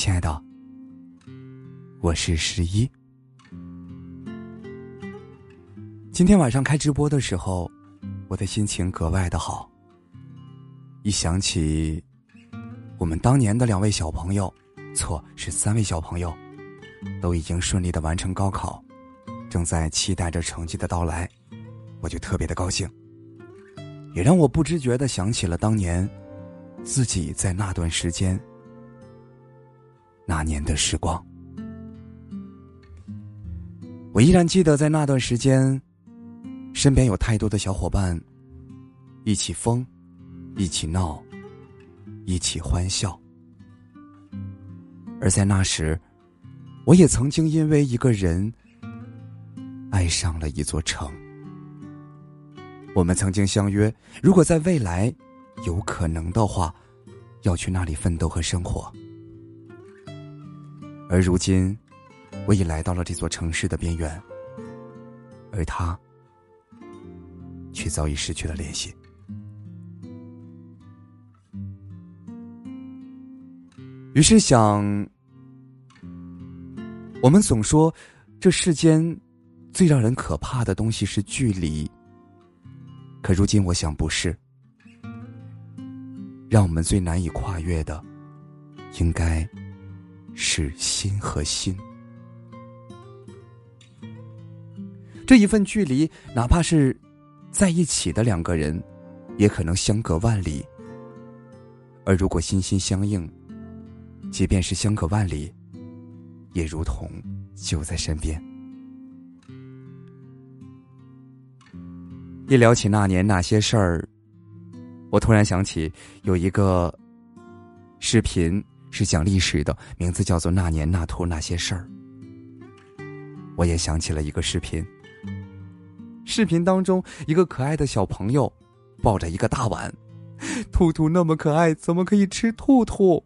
亲爱的，我是十一。今天晚上开直播的时候，我的心情格外的好。一想起我们当年的两位小朋友，错是三位小朋友，都已经顺利的完成高考，正在期待着成绩的到来，我就特别的高兴，也让我不知觉的想起了当年自己在那段时间。那年的时光，我依然记得，在那段时间，身边有太多的小伙伴，一起疯，一起闹，一起欢笑。而在那时，我也曾经因为一个人，爱上了一座城。我们曾经相约，如果在未来有可能的话，要去那里奋斗和生活。而如今，我已来到了这座城市的边缘，而他却早已失去了联系。于是想，我们总说这世间最让人可怕的东西是距离，可如今我想不是，让我们最难以跨越的，应该。是心和心，这一份距离，哪怕是在一起的两个人，也可能相隔万里。而如果心心相印，即便是相隔万里，也如同就在身边。一聊起那年那些事儿，我突然想起有一个视频。是讲历史的，名字叫做《那年那兔那些事儿》。我也想起了一个视频。视频当中，一个可爱的小朋友抱着一个大碗，兔兔那么可爱，怎么可以吃兔兔？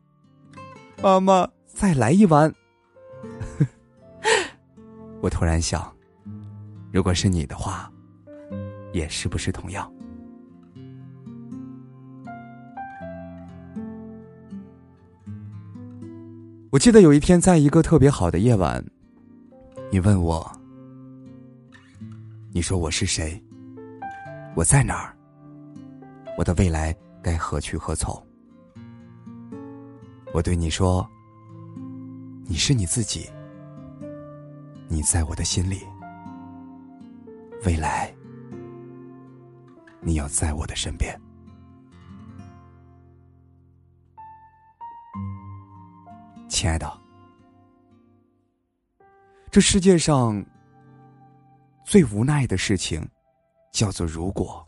妈妈，再来一碗。我突然想，如果是你的话，也是不是同样？我记得有一天，在一个特别好的夜晚，你问我，你说我是谁？我在哪儿？我的未来该何去何从？我对你说，你是你自己，你在我的心里，未来你要在我的身边。亲爱的，这世界上最无奈的事情，叫做如果。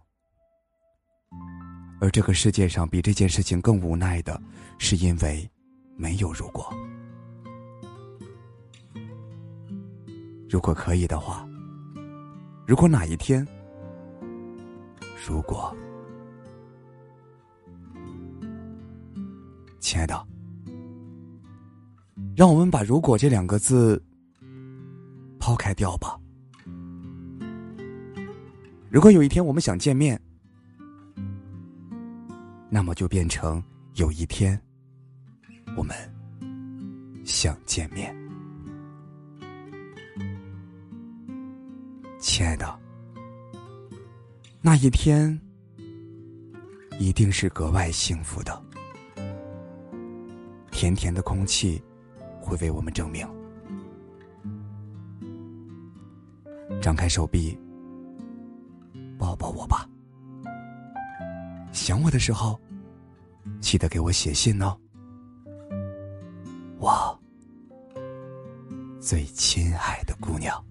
而这个世界上比这件事情更无奈的，是因为没有如果。如果可以的话，如果哪一天，如果，亲爱的。让我们把“如果”这两个字抛开掉吧。如果有一天我们想见面，那么就变成有一天我们想见面。亲爱的，那一天一定是格外幸福的，甜甜的空气。会为我们证明。张开手臂，抱抱我吧。想我的时候，记得给我写信哦。我最亲爱的姑娘。